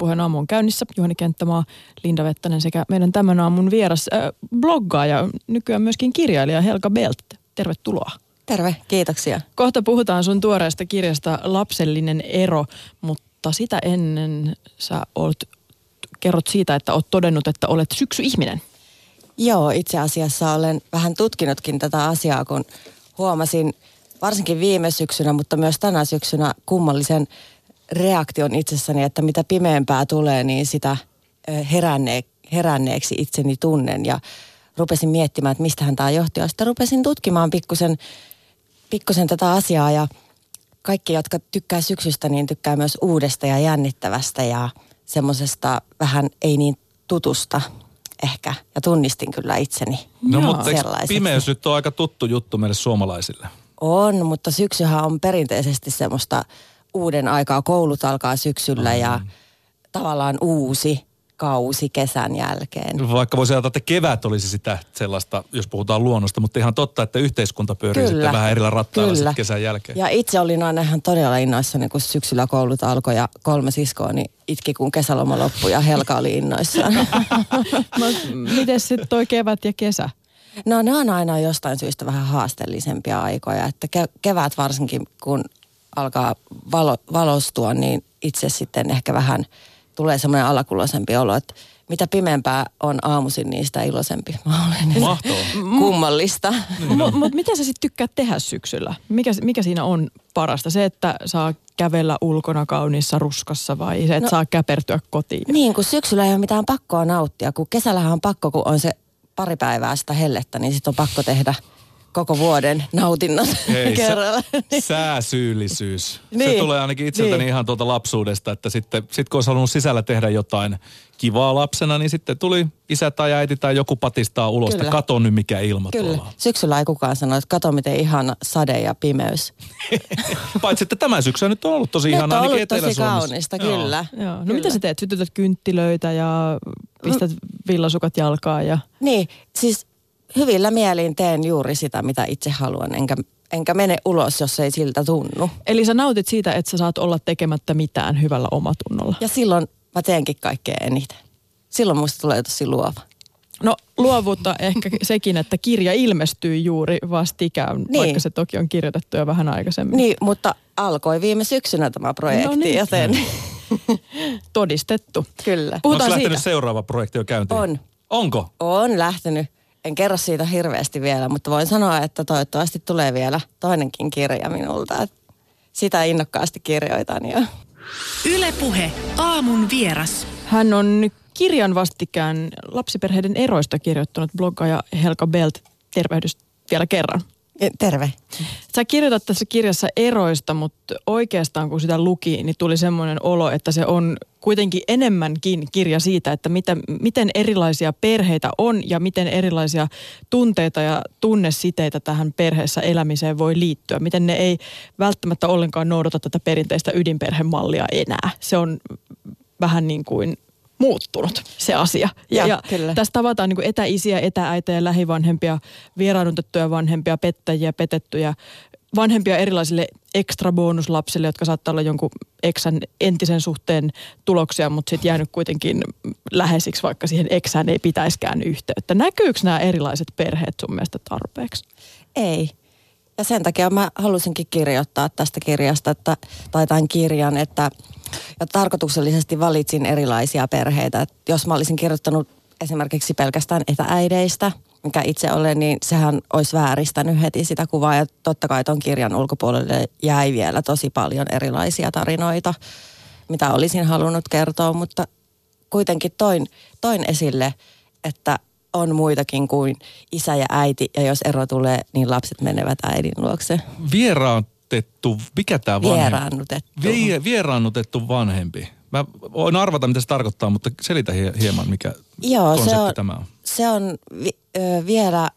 Puheen aamu on käynnissä. Juhani Kenttämaa, Linda Vettänen sekä meidän tämän aamun vieras äh, bloggaaja, nykyään myöskin kirjailija Helga Belt. Tervetuloa. Terve, kiitoksia. Kohta puhutaan sun tuoreesta kirjasta Lapsellinen ero, mutta sitä ennen sä olet, kerrot siitä, että olet todennut, että olet syksyihminen. Joo, itse asiassa olen vähän tutkinutkin tätä asiaa, kun huomasin varsinkin viime syksynä, mutta myös tänä syksynä kummallisen reaktion itsessäni, että mitä pimeämpää tulee, niin sitä heränne, heränneeksi itseni tunnen. Ja rupesin miettimään, että mistähän tämä johtuu. Ja sitten rupesin tutkimaan pikkusen, pikkusen tätä asiaa ja kaikki, jotka tykkää syksystä, niin tykkää myös uudesta ja jännittävästä ja semmoisesta vähän ei niin tutusta ehkä. Ja tunnistin kyllä itseni No mutta pimeys nyt on aika tuttu juttu meille suomalaisille? On, mutta syksyhän on perinteisesti semmoista uuden aikaa. Koulut alkaa syksyllä mm. ja tavallaan uusi kausi kesän jälkeen. Vaikka voisi ajatella, että kevät olisi sitä sellaista, jos puhutaan luonnosta, mutta ihan totta, että yhteiskunta pyörii Kyllä. sitten vähän erillä rattailla Kyllä. kesän jälkeen. Ja itse olin aina ihan todella innoissani, kun syksyllä koulut alkoi ja kolme siskoa niin itki, kun kesäloma loppui ja Helka oli innoissaan. Miten sitten toi kevät ja kesä? No ne on aina jostain syystä vähän haasteellisempia aikoja, että kevät varsinkin, kun alkaa valo, valostua, niin itse sitten ehkä vähän tulee semmoinen alakuloisempi olo, että mitä pimeämpää on aamuisin, niin sitä iloisempi mä olen. Mahtoo. Kummallista. Niin Mutta mut mitä sä sitten tykkäät tehdä syksyllä? Mikä, mikä siinä on parasta? Se, että saa kävellä ulkona kauniissa ruskassa vai se, että no, saa käpertyä kotiin? Niin, kun syksyllä ei ole mitään pakkoa nauttia. Kun kesällähän on pakko, kun on se pari päivää sitä hellettä, niin sitten on pakko tehdä – koko vuoden nautinnot Hei, kerralla. Sä, sääsyyllisyys. niin, se tulee ainakin itseltäni niin. ihan tuolta lapsuudesta, että sitten sit kun olisi halunnut sisällä tehdä jotain kivaa lapsena, niin sitten tuli isä tai äiti tai joku patistaa ulos, että kato nyt mikä ilma Kyllä. tuolla Syksyllä ei kukaan sano, että kato miten ihana sade ja pimeys. Paitsi, että tämä syksy nyt on ollut tosi ihana ainakin etelä tosi kaunista, Joo. kyllä. Joo. No kyllä. mitä sä teet? Sytytät kynttilöitä ja pistät mm. villasukat jalkaan ja... Niin, siis hyvillä mielin teen juuri sitä, mitä itse haluan, enkä, enkä mene ulos, jos ei siltä tunnu. Eli sä nautit siitä, että sä saat olla tekemättä mitään hyvällä omatunnolla. Ja silloin mä teenkin kaikkea eniten. Silloin musta tulee tosi luova. No luovuutta ehkä sekin, että kirja ilmestyy juuri vastikään, niin. vaikka se toki on kirjoitettu jo vähän aikaisemmin. Niin, mutta alkoi viime syksynä tämä projekti, no niin. joten... Todistettu. Kyllä. Puhutaan Onko lähtenyt siitä. seuraava projekti jo käyntiin? On. Onko? On lähtenyt. En kerro siitä hirveästi vielä, mutta voin sanoa, että toivottavasti tulee vielä toinenkin kirja minulta. Sitä innokkaasti kirjoitan jo. Ylepuhe aamun vieras. Hän on kirjan vastikään lapsiperheiden eroista kirjoittanut bloggaaja Helka Belt. Tervehdys vielä kerran. Terve. Sä kirjoitat tässä kirjassa eroista, mutta oikeastaan kun sitä luki, niin tuli semmoinen olo, että se on kuitenkin enemmänkin kirja siitä, että mitä, miten erilaisia perheitä on ja miten erilaisia tunteita ja tunnesiteitä tähän perheessä elämiseen voi liittyä. Miten ne ei välttämättä ollenkaan noudata tätä perinteistä ydinperhemallia enää. Se on vähän niin kuin muuttunut se asia. Ja, ja kyllä. tässä tavataan niin etäisiä, etääitejä, lähivanhempia, vieraannutettuja vanhempia, pettäjiä, petettyjä, vanhempia erilaisille ekstra bonuslapsille, jotka saattaa olla jonkun eksän entisen suhteen tuloksia, mutta sitten jäänyt kuitenkin läheisiksi, vaikka siihen eksään ei pitäiskään yhteyttä. Näkyykö nämä erilaiset perheet sun mielestä tarpeeksi? Ei. Ja sen takia mä halusinkin kirjoittaa tästä kirjasta, että, tai tämän kirjan, että ja tarkoituksellisesti valitsin erilaisia perheitä. Et jos mä olisin kirjoittanut esimerkiksi pelkästään etääideistä, mikä itse olen, niin sehän olisi vääristänyt heti sitä kuvaa. Ja totta kai ton kirjan ulkopuolelle jäi vielä tosi paljon erilaisia tarinoita, mitä olisin halunnut kertoa, mutta kuitenkin toin, toin esille, että on muitakin kuin isä ja äiti, ja jos ero tulee, niin lapset menevät äidin luokse. Vieraannutettu, mikä tämä vanhempi? Vieraannutettu. Vie, vieraannutettu vanhempi. Mä voin arvata, mitä se tarkoittaa, mutta selitä hieman, mikä Joo, se on, tämä on. Se on vi, ö, vielä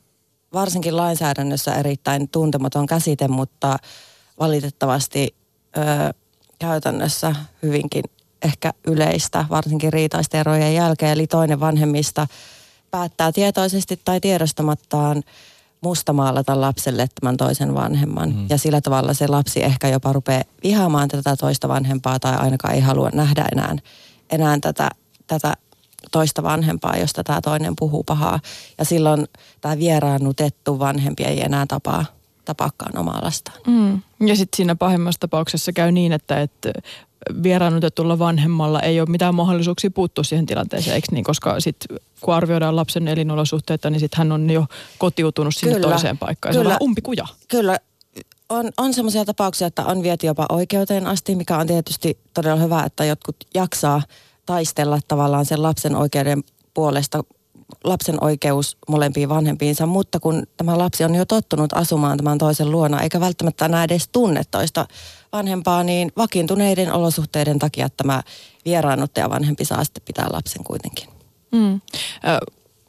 varsinkin lainsäädännössä erittäin tuntematon käsite, mutta valitettavasti ö, käytännössä hyvinkin ehkä yleistä, varsinkin riitaisterojen jälkeen. Eli toinen vanhemmista päättää tietoisesti tai tiedostamattaan mustamaalata lapselle tämän toisen vanhemman. Mm. Ja sillä tavalla se lapsi ehkä jopa rupeaa vihaamaan tätä toista vanhempaa tai ainakaan ei halua nähdä enää enää tätä, tätä toista vanhempaa, josta tämä toinen puhuu pahaa. Ja silloin tämä vieraannutettu vanhempi ei enää tapaa, tapaakaan omaa lastaan. Mm. Ja sitten siinä pahimmassa tapauksessa käy niin, että, että vieraannutetulla vanhemmalla ei ole mitään mahdollisuuksia puuttua siihen tilanteeseen, eikö niin? Koska sitten kun arvioidaan lapsen elinolosuhteita, niin sitten hän on jo kotiutunut sinne kyllä, toiseen paikkaan. Kyllä, se on vähän umpikuja. Kyllä, on, on sellaisia tapauksia, että on viety jopa oikeuteen asti, mikä on tietysti todella hyvä, että jotkut jaksaa taistella tavallaan sen lapsen oikeuden puolesta, lapsen oikeus molempiin vanhempiinsa, mutta kun tämä lapsi on jo tottunut asumaan tämän toisen luona, eikä välttämättä enää edes tunne toista vanhempaa, niin vakiintuneiden olosuhteiden takia tämä vieraannuttaja vanhempi saa sitten pitää lapsen kuitenkin. Mm.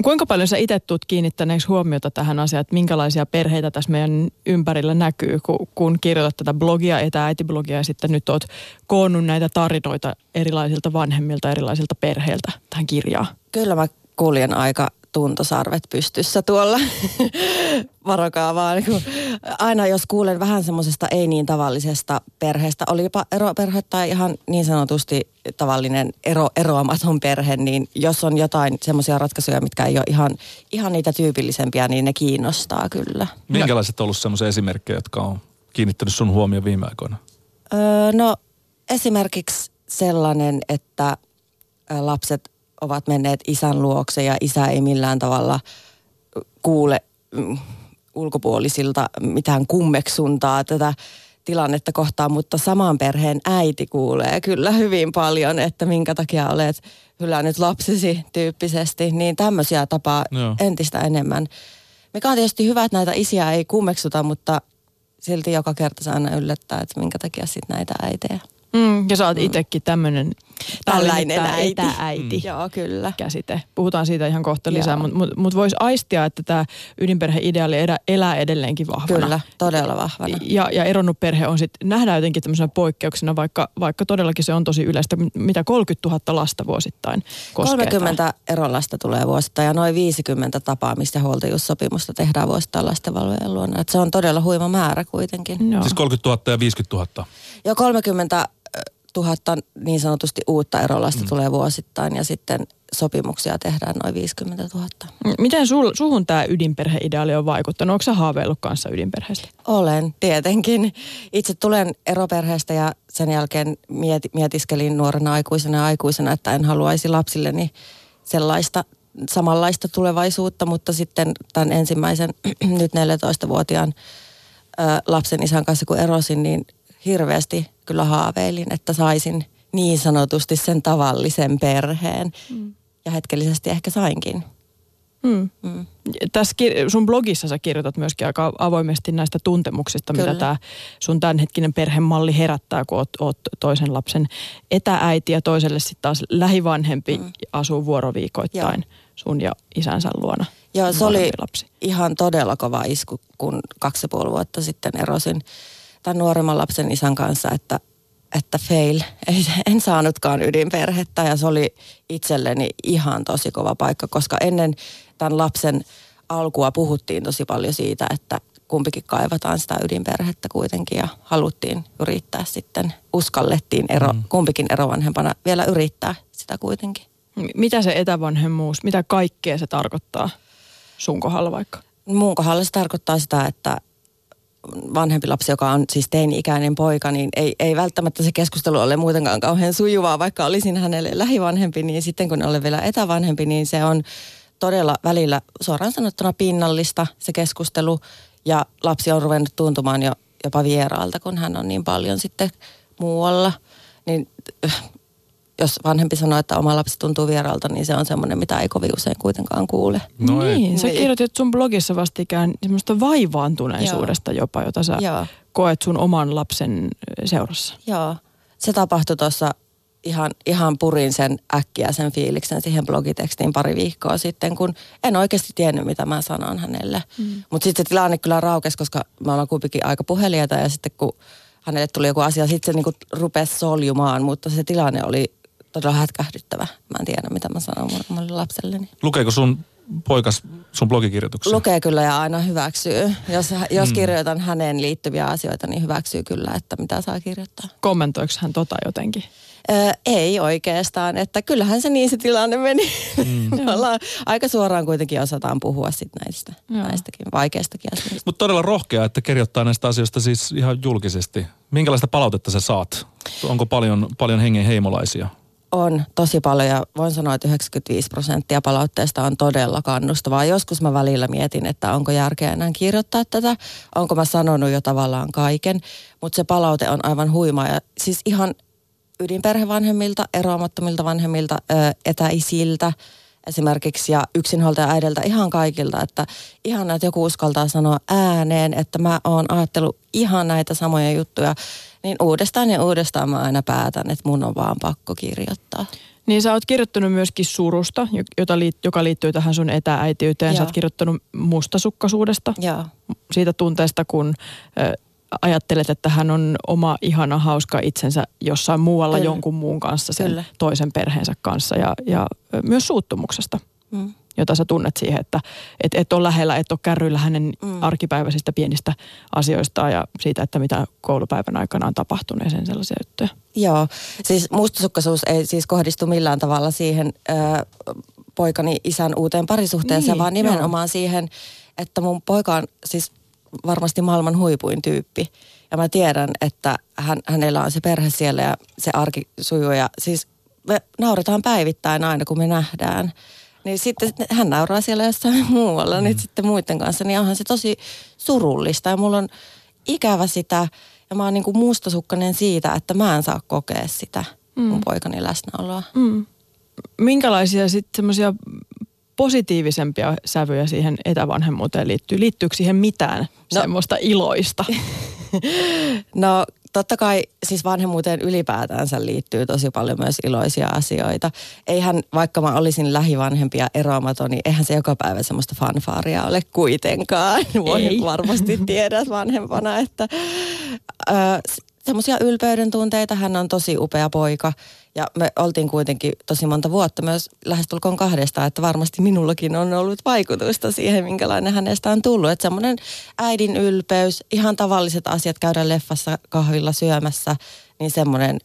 Kuinka paljon sä itse tulet kiinnittäneeksi huomiota tähän asiaan, että minkälaisia perheitä tässä meidän ympärillä näkyy, kun, kun kirjoitat tätä blogia, etääitiblogia ja sitten nyt oot koonnut näitä tarinoita erilaisilta vanhemmilta, erilaisilta perheiltä tähän kirjaan? Kyllä mä kuljen aika tuntosarvet pystyssä tuolla. Varokaa vaan. Kun aina jos kuulen vähän semmoisesta ei niin tavallisesta perheestä, olipa eroperhe tai ihan niin sanotusti tavallinen ero, eroamaton perhe, niin jos on jotain semmoisia ratkaisuja, mitkä ei ole ihan, ihan niitä tyypillisempiä, niin ne kiinnostaa kyllä. Minkälaiset on ollut semmoisia esimerkkejä, jotka on kiinnittänyt sun huomioon viime aikoina? Öö, no esimerkiksi sellainen, että lapset ovat menneet isän luokse ja isä ei millään tavalla kuule mm, ulkopuolisilta mitään kummeksuntaa tätä tilannetta kohtaan, mutta saman perheen äiti kuulee kyllä hyvin paljon, että minkä takia olet hylännyt lapsesi tyyppisesti, niin tämmöisiä tapaa Joo. entistä enemmän. Mikä on tietysti hyvä, että näitä isiä ei kummeksuta, mutta silti joka kerta se aina yllättää, että minkä takia sitten näitä äitejä. Mm, ja sä oot mm. itsekin tämmöinen tällainen äiti. Etääiti. Mm. Joo, kyllä. Käsite. Puhutaan siitä ihan kohta lisää, mutta mut, mut voisi aistia, että tämä ydinperheideaali elää, elää edelleenkin vahvana. Kyllä, todella vahvana. Ja, ja eronnut perhe on sitten, nähdään jotenkin tämmöisenä poikkeuksena, vaikka, vaikka todellakin se on tosi yleistä, mitä 30 000 lasta vuosittain koskee. 30 erolasta tulee vuosittain ja noin 50 tapaamista ja huoltajuussopimusta tehdään vuosittain lastenvalvojen luona. Et se on todella huima määrä kuitenkin. Joo. Siis 30 000 ja 50 000? Joo, 30 tuhatta niin sanotusti uutta erolasta mm. tulee vuosittain ja sitten sopimuksia tehdään noin 50 000. Miten sul, suhun tämä ydinperheideaali on vaikuttanut? Onko sä haaveillut kanssa ydinperheestä? Olen, tietenkin. Itse tulen eroperheestä ja sen jälkeen mieti, mietiskelin nuorena aikuisena ja aikuisena, että en haluaisi lapsilleni sellaista samanlaista tulevaisuutta, mutta sitten tämän ensimmäisen nyt 14-vuotiaan lapsen isän kanssa kun erosin, niin hirveästi kyllä haaveilin, että saisin niin sanotusti sen tavallisen perheen. Mm. Ja hetkellisesti ehkä sainkin. Mm. Mm. Tässä sun blogissa sä kirjoitat myöskin aika avoimesti näistä tuntemuksista, Kyllä. mitä tämä sun tämänhetkinen perhemalli herättää, kun oot, oot toisen lapsen etääiti ja toiselle sitten taas lähivanhempi mm. asuu vuoroviikoittain Joo. sun ja isänsä luona. Joo, se oli lapsi. ihan todella kova isku, kun kaksi ja puoli vuotta sitten erosin tämän nuoremman lapsen isän kanssa, että, että fail. Ei, en saanutkaan ydinperhettä ja se oli itselleni ihan tosi kova paikka, koska ennen tämän lapsen alkua puhuttiin tosi paljon siitä, että kumpikin kaivataan sitä ydinperhettä kuitenkin ja haluttiin yrittää sitten, uskallettiin ero, mm. kumpikin erovanhempana vielä yrittää sitä kuitenkin. Mitä se etävanhemmuus, mitä kaikkea se tarkoittaa sun kohdalla vaikka? Mun kohdalla se tarkoittaa sitä, että vanhempi lapsi, joka on siis teini-ikäinen poika, niin ei, ei välttämättä se keskustelu ole muutenkaan kauhean sujuvaa, vaikka olisin hänelle lähivanhempi, niin sitten kun olen vielä etävanhempi, niin se on todella välillä suoraan sanottuna pinnallista se keskustelu ja lapsi on ruvennut tuntumaan jo jopa vieraalta, kun hän on niin paljon sitten muualla. Niin jos vanhempi sanoo, että oma lapsi tuntuu vieraalta, niin se on semmoinen, mitä ei kovin usein kuitenkaan kuule. No niin, ei. sä niin. kirjoitit sun blogissa vastikään semmoista vaivaantuneisuudesta Joo. jopa, jota sä Joo. koet sun oman lapsen seurassa. Joo, se tapahtui tuossa ihan, ihan purin sen äkkiä sen fiiliksen siihen blogitekstiin pari viikkoa sitten, kun en oikeasti tiennyt, mitä mä sanon hänelle. Mm. Mutta sitten se tilanne kyllä raukesi, koska mä olen kuitenkin aika puhelijata ja sitten kun hänelle tuli joku asia, sitten se niinku rupesi soljumaan, mutta se tilanne oli todella hätkähdyttävä. Mä en tiedä, mitä mä sanon omalle lapselleni. Lukeeko sun poikas sun blogikirjoituksia? Lukee kyllä ja aina hyväksyy. Jos, jos mm. kirjoitan häneen liittyviä asioita, niin hyväksyy kyllä, että mitä saa kirjoittaa. Kommentoiko hän tota jotenkin? Öö, ei oikeastaan, että kyllähän se niin se tilanne meni. Mm. aika suoraan kuitenkin osataan puhua sit näistä, näistäkin vaikeistakin asioista. Mutta todella rohkea, että kirjoittaa näistä asioista siis ihan julkisesti. Minkälaista palautetta sä saat? Onko paljon, paljon hengen heimolaisia? On tosi paljon ja voin sanoa, että 95 prosenttia palautteesta on todella kannustavaa. Joskus mä välillä mietin, että onko järkeä enää kirjoittaa tätä, onko mä sanonut jo tavallaan kaiken, mutta se palaute on aivan huima ja siis ihan ydinperhevanhemmilta, eroamattomilta vanhemmilta, etäisiltä esimerkiksi ja yksinhuoltaja äideltä ihan kaikilta, että ihan että joku uskaltaa sanoa ääneen, että mä oon ajatellut ihan näitä samoja juttuja, niin uudestaan ja uudestaan mä aina päätän, että mun on vaan pakko kirjoittaa. Niin sä oot kirjoittanut myöskin surusta, jota liit, joka liittyy tähän sun etäääitiyteen. Joo. Sä oot kirjoittanut mustasukkaisuudesta. Joo. Siitä tunteesta, kun ajattelet, että hän on oma ihana hauska itsensä jossain muualla Kyllä. jonkun muun kanssa, sen Kyllä. toisen perheensä kanssa ja, ja myös suuttumuksesta. Mm. jota sä tunnet siihen, että et, et ole lähellä, et ole kärryillä hänen mm. arkipäiväisistä pienistä asioista ja siitä, että mitä koulupäivän aikana on tapahtunut ja sen sellaisia juttuja. Joo, siis mustasukkaisuus ei siis kohdistu millään tavalla siihen ö, poikani isän uuteen parisuhteeseen, niin, vaan nimenomaan joo. siihen, että mun poika on siis varmasti maailman huipuin tyyppi. Ja mä tiedän, että hän, hänellä on se perhe siellä ja se arki sujuu. Ja siis me nauretaan päivittäin aina, kun me nähdään. Niin sitten hän nauraa siellä jossain muualla, mm. niin sitten muiden kanssa. Niin onhan se tosi surullista ja mulla on ikävä sitä. Ja mä oon niin kuin mustasukkainen siitä, että mä en saa kokea sitä mm. mun poikani läsnäoloa. Mm. Minkälaisia sitten semmoisia positiivisempia sävyjä siihen etävanhemmuuteen liittyy? Liittyykö siihen mitään no, semmoista iloista? no totta kai siis vanhemmuuteen ylipäätänsä liittyy tosi paljon myös iloisia asioita. Eihän, vaikka mä olisin lähivanhempia eroamaton, niin eihän se joka päivä semmoista fanfaaria ole kuitenkaan. Voi varmasti tiedät vanhempana, että äh, semmoisia ylpeyden tunteita. Hän on tosi upea poika ja me oltiin kuitenkin tosi monta vuotta myös lähestulkoon kahdesta, että varmasti minullakin on ollut vaikutusta siihen, minkälainen hänestä on tullut. Että semmoinen äidin ylpeys, ihan tavalliset asiat, käydä leffassa kahvilla syömässä, niin semmoinen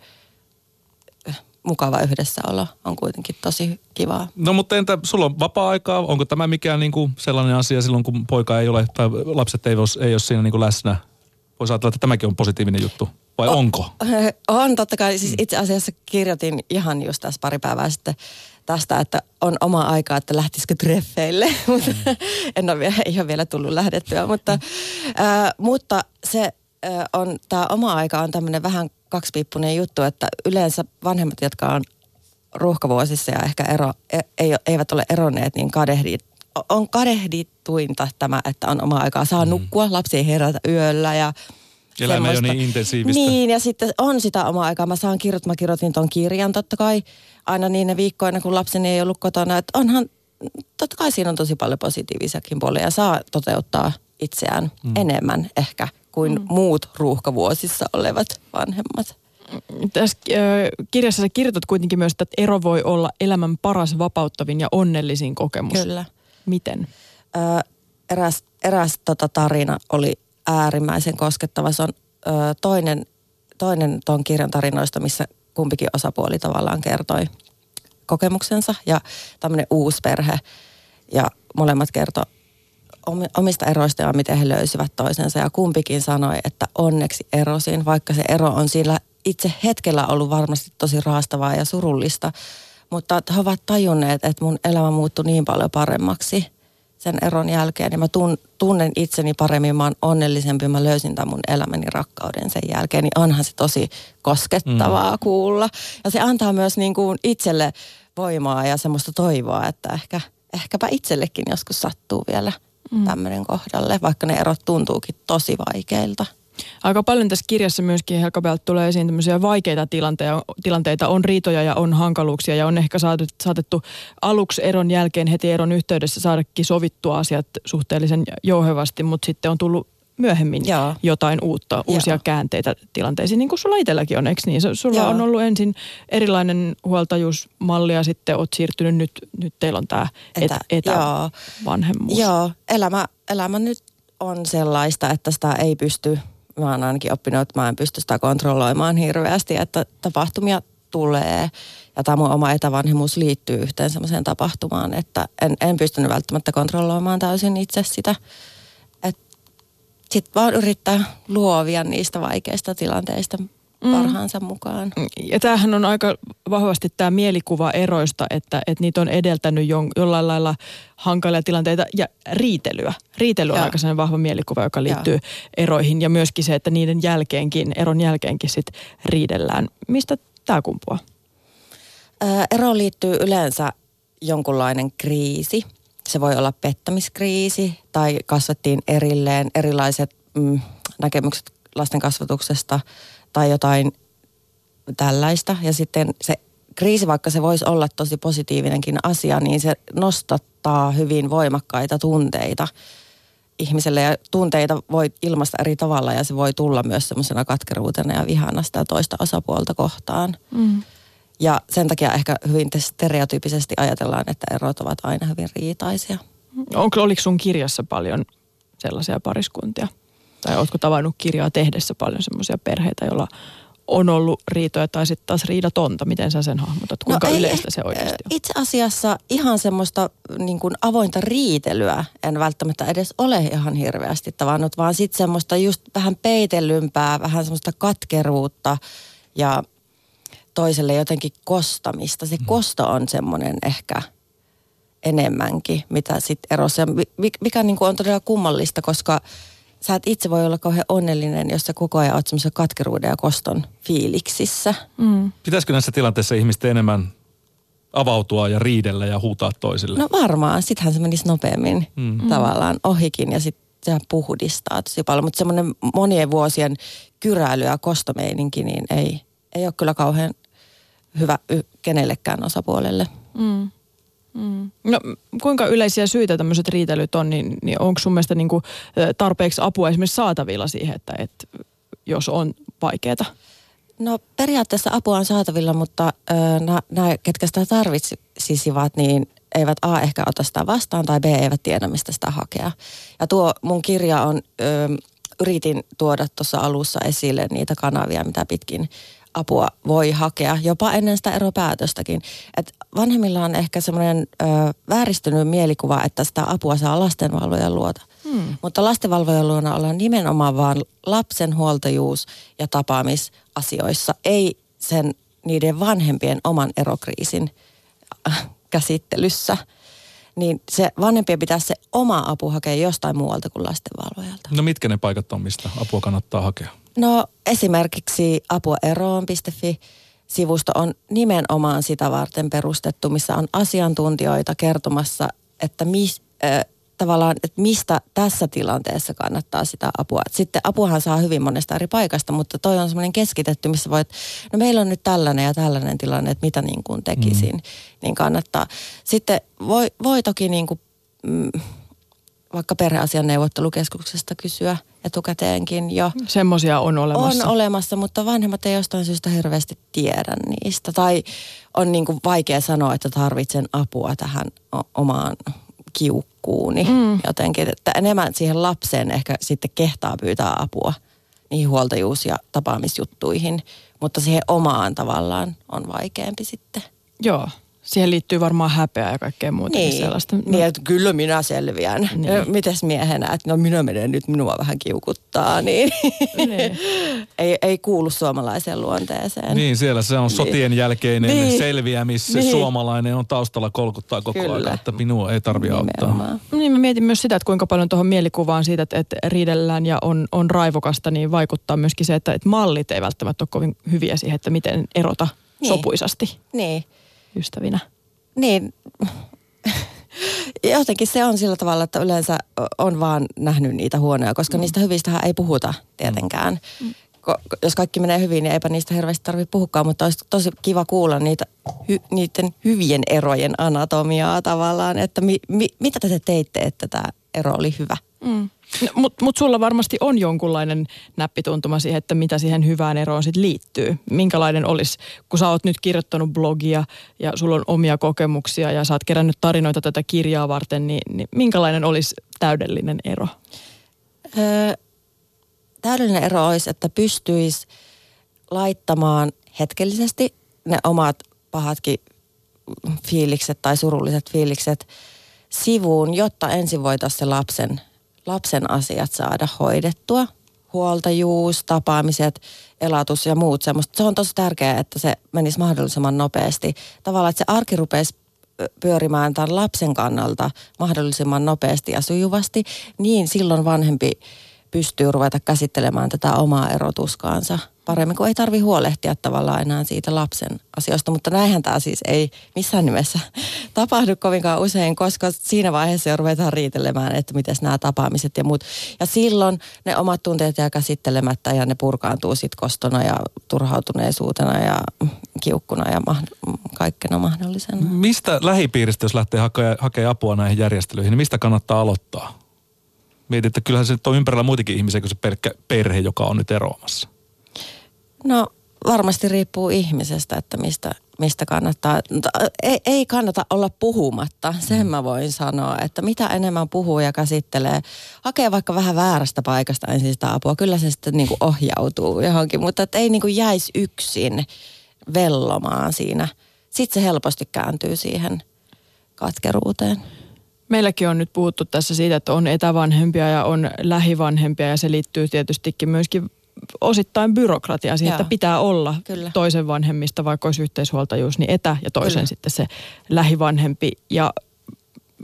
äh, mukava yhdessäolo on kuitenkin tosi kivaa. No mutta entä, sulla on vapaa-aikaa, onko tämä mikään niinku sellainen asia silloin, kun poika ei ole tai lapset ei ole, ei ole siinä niinku läsnä? Voisi ajatella, että tämäkin on positiivinen juttu. Vai o, onko? On totta kai. Siis itse asiassa kirjoitin ihan just tässä pari päivää sitten tästä, että on oma aika, että lähtisikö treffeille. Mutta mm. en ole vielä, ei ole vielä tullut lähdettyä. Mutta, mm. äh, mutta se äh, on, tämä oma aika on tämmöinen vähän kaksipiippunen juttu, että yleensä vanhemmat, jotka on ruuhkavuosissa ja ehkä ero, e, ei, eivät ole eronneet, niin kadehdit, on kadehdittuinta tämä, että on oma aikaa. Saa mm. nukkua, lapsi ei herätä yöllä ja Elämä jo niin intensiivistä. Niin, ja sitten on sitä omaa aikaa. Mä saan kirjoittaa, mä kirjoitin ton kirjan totta kai aina niin ne viikkoina, kun lapseni ei ollut kotona. Että onhan, totta kai siinä on tosi paljon positiivisiakin puolia. Saa toteuttaa itseään mm. enemmän ehkä kuin mm. muut ruuhkavuosissa olevat vanhemmat. Tässä kirjassa sä kirjoitat kuitenkin myös, että ero voi olla elämän paras vapauttavin ja onnellisin kokemus. Kyllä. Miten? Ö, eräs eräs tota tarina oli äärimmäisen koskettava. Se on ö, toinen, toinen tuon kirjan tarinoista, missä kumpikin osapuoli tavallaan kertoi kokemuksensa ja tämmöinen uusi perhe. Ja molemmat kertoi omista eroista ja miten he löysivät toisensa. Ja kumpikin sanoi, että onneksi erosin, vaikka se ero on sillä itse hetkellä ollut varmasti tosi raastavaa ja surullista, mutta he ovat tajunneet, että mun elämä muuttui niin paljon paremmaksi sen eron jälkeen. Ja mä tun, tunnen itseni paremmin, mä oon onnellisempi, mä löysin tämän mun elämäni rakkauden sen jälkeen. Niin onhan se tosi koskettavaa mm. kuulla. Ja se antaa myös niin kuin itselle voimaa ja semmoista toivoa, että ehkä, ehkäpä itsellekin joskus sattuu vielä mm. tämmöinen kohdalle, vaikka ne erot tuntuukin tosi vaikeilta. Aika paljon tässä kirjassa myöskin Helkabelt tulee esiin tämmöisiä vaikeita tilanteita, tilanteita. On riitoja ja on hankaluuksia ja on ehkä saatettu aluksi eron jälkeen heti eron yhteydessä saadakin sovittua asiat suhteellisen jouhevasti, mutta sitten on tullut myöhemmin Joo. jotain uutta, uusia Joo. käänteitä tilanteisiin, niin kuin sulla itselläkin on, eikö niin? Sulla Joo. on ollut ensin erilainen huoltajuusmalli ja sitten oot siirtynyt nyt, nyt teillä on tämä et, Etä, etävanhemmuus. Joo, elämä, elämä nyt on sellaista, että sitä ei pysty, mä oon ainakin oppinut, että mä en pysty sitä kontrolloimaan hirveästi, että tapahtumia tulee. Ja tämä mun oma etävanhemmuus liittyy yhteen sellaiseen tapahtumaan, että en, en pystynyt välttämättä kontrolloimaan täysin itse sitä. Sitten vaan yrittää luovia niistä vaikeista tilanteista mm. parhaansa mukaan. Ja tämähän on aika vahvasti tämä mielikuva eroista, että, että niitä on edeltänyt jo, jollain lailla hankalia tilanteita ja riitelyä. Riitely on ja. aika sellainen vahva mielikuva, joka liittyy ja. eroihin ja myöskin se, että niiden jälkeenkin, eron jälkeenkin sit riidellään. Mistä tämä kumpuaa? ero liittyy yleensä jonkunlainen kriisi. Se voi olla pettämiskriisi tai kasvattiin erilleen erilaiset mm, näkemykset lasten kasvatuksesta tai jotain tällaista. Ja sitten se kriisi, vaikka se voisi olla tosi positiivinenkin asia, niin se nostattaa hyvin voimakkaita tunteita ihmiselle ja tunteita voi ilmaista eri tavalla ja se voi tulla myös semmoisena katkeruutena ja vihana sitä toista osapuolta kohtaan. Mm. Ja sen takia ehkä hyvin stereotyypisesti ajatellaan, että erot ovat aina hyvin riitaisia. Onko, oliko sun kirjassa paljon sellaisia pariskuntia? Tai oletko tavannut kirjaa tehdessä paljon sellaisia perheitä, joilla on ollut riitoja tai sitten taas riidatonta? Miten sä sen hahmotat? Kuinka no yleistä se oikeasti on? Itse asiassa ihan semmoista niin kuin avointa riitelyä en välttämättä edes ole ihan hirveästi tavannut, vaan sitten semmoista just vähän peitellympää, vähän semmoista katkeruutta ja toiselle jotenkin kostamista. Se mm. kosto on semmoinen ehkä enemmänkin, mitä sitten erossa. Mikä niin kuin on todella kummallista, koska sä et itse voi olla kauhean onnellinen, jos sä koko ajan oot semmoisen katkeruuden ja koston fiiliksissä. Mm. Pitäisikö näissä tilanteissa ihmisten enemmän avautua ja riidellä ja huutaa toisille? No varmaan, sittenhän se menisi nopeammin mm. tavallaan ohikin ja sitten se puhdistaa tosi paljon. Mutta semmoinen monien vuosien kyräily ja kostomeininki, niin ei, ei ole kyllä kauhean hyvä kenellekään osapuolelle. Mm. Mm. No kuinka yleisiä syitä tämmöiset riitelyt on, niin, niin onko sun mielestä niin kuin tarpeeksi apua esimerkiksi saatavilla siihen, että, että jos on vaikeaa? No periaatteessa apua on saatavilla, mutta nämä, ketkä sitä tarvitsisivat, niin eivät A ehkä ota sitä vastaan tai B eivät tiedä, mistä sitä hakea. Ja tuo mun kirja on, ö, yritin tuoda tuossa alussa esille niitä kanavia, mitä pitkin apua voi hakea, jopa ennen sitä eropäätöstäkin. Et vanhemmilla on ehkä semmoinen vääristynyt mielikuva, että sitä apua saa lastenvalvojan luota. Hmm. Mutta lastenvalvojan luona ollaan nimenomaan vaan lapsen huoltajuus- ja tapaamisasioissa, ei sen niiden vanhempien oman erokriisin äh, käsittelyssä niin se vanhempien pitäisi se oma apu hakea jostain muualta kuin lastenvalvojalta. No mitkä ne paikat on, mistä apua kannattaa hakea? No esimerkiksi apueroon.fi sivusto on nimenomaan sitä varten perustettu, missä on asiantuntijoita kertomassa, että mis, äh, tavallaan, että mistä tässä tilanteessa kannattaa sitä apua. Sitten apuhan saa hyvin monesta eri paikasta, mutta toi on semmoinen keskitetty, missä voit, no meillä on nyt tällainen ja tällainen tilanne, että mitä niin kuin tekisin, mm. niin kannattaa. Sitten voi, voi toki niin kuin, mm, vaikka perheasian neuvottelukeskuksesta kysyä etukäteenkin jo. Semmoisia on olemassa. On olemassa, mutta vanhemmat ei jostain syystä hirveästi tiedä niistä. Tai on niin kuin vaikea sanoa, että tarvitsen apua tähän omaan kiukkuuni mm. jotenkin. Että enemmän siihen lapseen ehkä sitten kehtaa pyytää apua niihin huoltajuus- ja tapaamisjuttuihin, mutta siihen omaan tavallaan on vaikeampi sitten. Joo, Siihen liittyy varmaan häpeä ja kaikkea muuta niin, sellaista. No. Niin, että kyllä minä selviän. Niin. No, mites miehenä, että no minä menen nyt, minua vähän kiukuttaa, niin, niin. ei, ei kuulu suomalaiseen luonteeseen. Niin, siellä se on niin. sotien jälkeinen niin. selviämis, niin. suomalainen on taustalla kolkuttaa koko kyllä. ajan, että minua ei tarvi auttaa. Niin mä mietin myös sitä, että kuinka paljon tuohon mielikuvaan siitä, että, että riidellään ja on, on raivokasta, niin vaikuttaa myöskin se, että, että mallit ei välttämättä ole kovin hyviä siihen, että miten erota niin. sopuisasti. Niin ystävinä. Niin, jotenkin se on sillä tavalla, että yleensä on vaan nähnyt niitä huonoja, koska mm. niistä hyvistähän ei puhuta tietenkään. Mm. Ko, jos kaikki menee hyvin, niin eipä niistä hirveästi tarvitse puhukaan, mutta olisi tosi kiva kuulla niitä, hy, niiden hyvien erojen anatomiaa tavallaan, että mi, mi, mitä te teitte, että tämä ero oli hyvä. Mm. No, Mutta mut sulla varmasti on jonkunlainen näppituntuma siihen, että mitä siihen hyvään eroon sitten liittyy. Minkälainen olisi, kun sä oot nyt kirjoittanut blogia ja sulla on omia kokemuksia ja sä oot kerännyt tarinoita tätä kirjaa varten, niin, niin minkälainen olisi täydellinen ero? Öö, täydellinen ero olisi, että pystyisi laittamaan hetkellisesti ne omat pahatkin fiilikset tai surulliset fiilikset sivuun, jotta ensin voitaisiin se lapsen, lapsen asiat saada hoidettua. Huoltajuus, tapaamiset, elatus ja muut semmoista. Se on tosi tärkeää, että se menisi mahdollisimman nopeasti. Tavallaan, että se arki rupeisi pyörimään tämän lapsen kannalta mahdollisimman nopeasti ja sujuvasti, niin silloin vanhempi pystyy ruveta käsittelemään tätä omaa erotuskaansa paremmin, kun ei tarvi huolehtia tavallaan enää siitä lapsen asioista. Mutta näinhän tämä siis ei missään nimessä tapahdu kovinkaan usein, koska siinä vaiheessa jo ruvetaan riitelemään, että miten nämä tapaamiset ja muut. Ja silloin ne omat tunteet jää käsittelemättä ja ne purkaantuu sitten kostona ja turhautuneisuutena ja kiukkuna ja kaikkena mahdollisena. Mistä lähipiiristä, jos lähtee hakemaan hakee apua näihin järjestelyihin, niin mistä kannattaa aloittaa? Mietit, että kyllähän se on ympärillä muitakin ihmisiä kuin se perke, perhe, joka on nyt eroamassa. No varmasti riippuu ihmisestä, että mistä, mistä kannattaa. Ei, ei kannata olla puhumatta, sen mä voin sanoa, että mitä enemmän puhuu ja käsittelee. Hakee vaikka vähän väärästä paikasta ensin sitä apua, kyllä se sitten niin kuin ohjautuu johonkin, mutta että ei niin kuin jäisi yksin vellomaan siinä. Sitten se helposti kääntyy siihen katkeruuteen. Meilläkin on nyt puhuttu tässä siitä, että on etävanhempia ja on lähivanhempia ja se liittyy tietystikin myöskin osittain byrokratia siihen, Joo. että pitää olla Kyllä. toisen vanhemmista, vaikka olisi yhteishuoltajuus, niin etä ja toisen Kyllä. sitten se lähivanhempi. Ja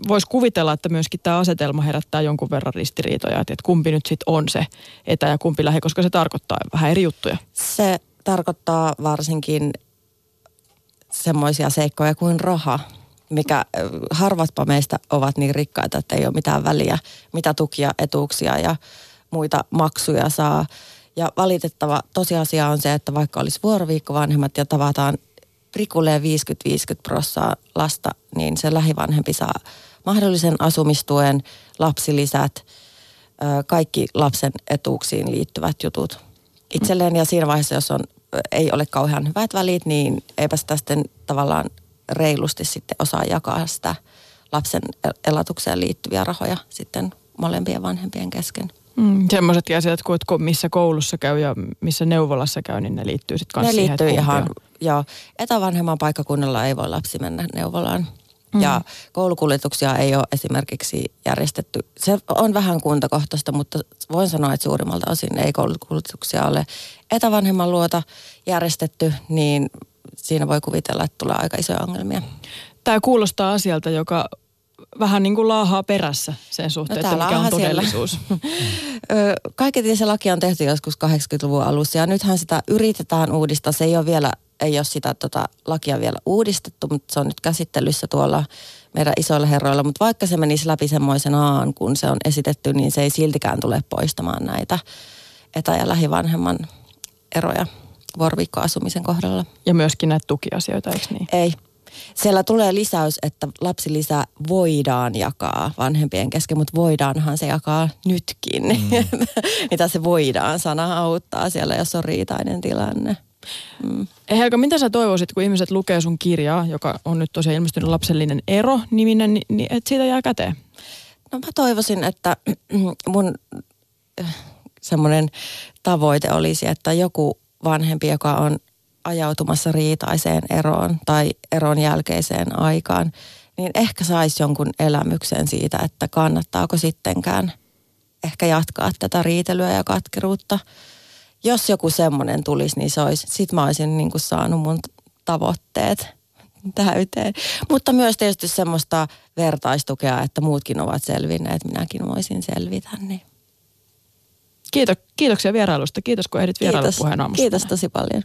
voisi kuvitella, että myöskin tämä asetelma herättää jonkun verran ristiriitoja, että kumpi nyt sitten on se etä ja kumpi lähi, koska se tarkoittaa vähän eri juttuja. Se tarkoittaa varsinkin semmoisia seikkoja kuin raha mikä harvatpa meistä ovat niin rikkaita, että ei ole mitään väliä, mitä tukia, etuuksia ja muita maksuja saa. Ja valitettava tosiasia on se, että vaikka olisi vuoroviikko vanhemmat ja tavataan prikulleen 50-50 prossaa lasta, niin se lähivanhempi saa mahdollisen asumistuen, lapsilisät, kaikki lapsen etuuksiin liittyvät jutut itselleen. Ja siinä vaiheessa, jos on, ei ole kauhean hyvät välit, niin eipä sitä sitten tavallaan reilusti sitten osaa jakaa sitä lapsen elatukseen liittyviä rahoja sitten molempien vanhempien kesken. Mm, Semmoiset asiat kuin missä koulussa käy ja missä neuvolassa käy, niin ne liittyy sitten kanssa Ne liittyy siihen, ihan, joo. Etävanhemman paikkakunnalla ei voi lapsi mennä neuvolaan. Mm. Ja koulukuljetuksia ei ole esimerkiksi järjestetty. Se on vähän kuntakohtaista, mutta voin sanoa, että suurimmalta osin ei koulukuljetuksia ole etävanhemman luota järjestetty, niin siinä voi kuvitella, että tulee aika isoja ongelmia. Tämä kuulostaa asialta, joka vähän niin kuin laahaa perässä sen suhteen, no, että mikä on todellisuus. Kaiketi se laki on tehty joskus 80-luvun alussa ja nythän sitä yritetään uudistaa. Se ei ole vielä, ei ole sitä tota, lakia vielä uudistettu, mutta se on nyt käsittelyssä tuolla meidän isoilla herroilla. Mutta vaikka se menisi läpi semmoisenaan, kun se on esitetty, niin se ei siltikään tule poistamaan näitä etä- ja lähivanhemman eroja vuoroviikkoasumisen kohdalla. Ja myöskin näitä tukiasioita, eikö niin? Ei. Siellä tulee lisäys, että lapsilisä voidaan jakaa vanhempien kesken, mutta voidaanhan se jakaa nytkin. Mm. mitä se voidaan sana auttaa siellä, jos on riitainen tilanne. Mm. Helka, mitä sä toivoisit, kun ihmiset lukee sun kirjaa, joka on nyt tosiaan ilmestynyt lapsellinen ero niminen, niin, niin että siitä jää käteen? No mä toivoisin, että mun äh, semmoinen tavoite olisi, että joku vanhempi, joka on ajautumassa riitaiseen eroon tai eron jälkeiseen aikaan, niin ehkä saisi jonkun elämyksen siitä, että kannattaako sittenkään ehkä jatkaa tätä riitelyä ja katkeruutta. Jos joku semmoinen tulisi, niin se olisi, sit mä olisin niin kuin saanut mun tavoitteet täyteen. Mutta myös tietysti semmoista vertaistukea, että muutkin ovat selvinneet, minäkin voisin selvitä. Niin. Kiitos, kiitoksia vierailusta. Kiitos kun ehdit vierailu Kiitos, kiitos tosi paljon.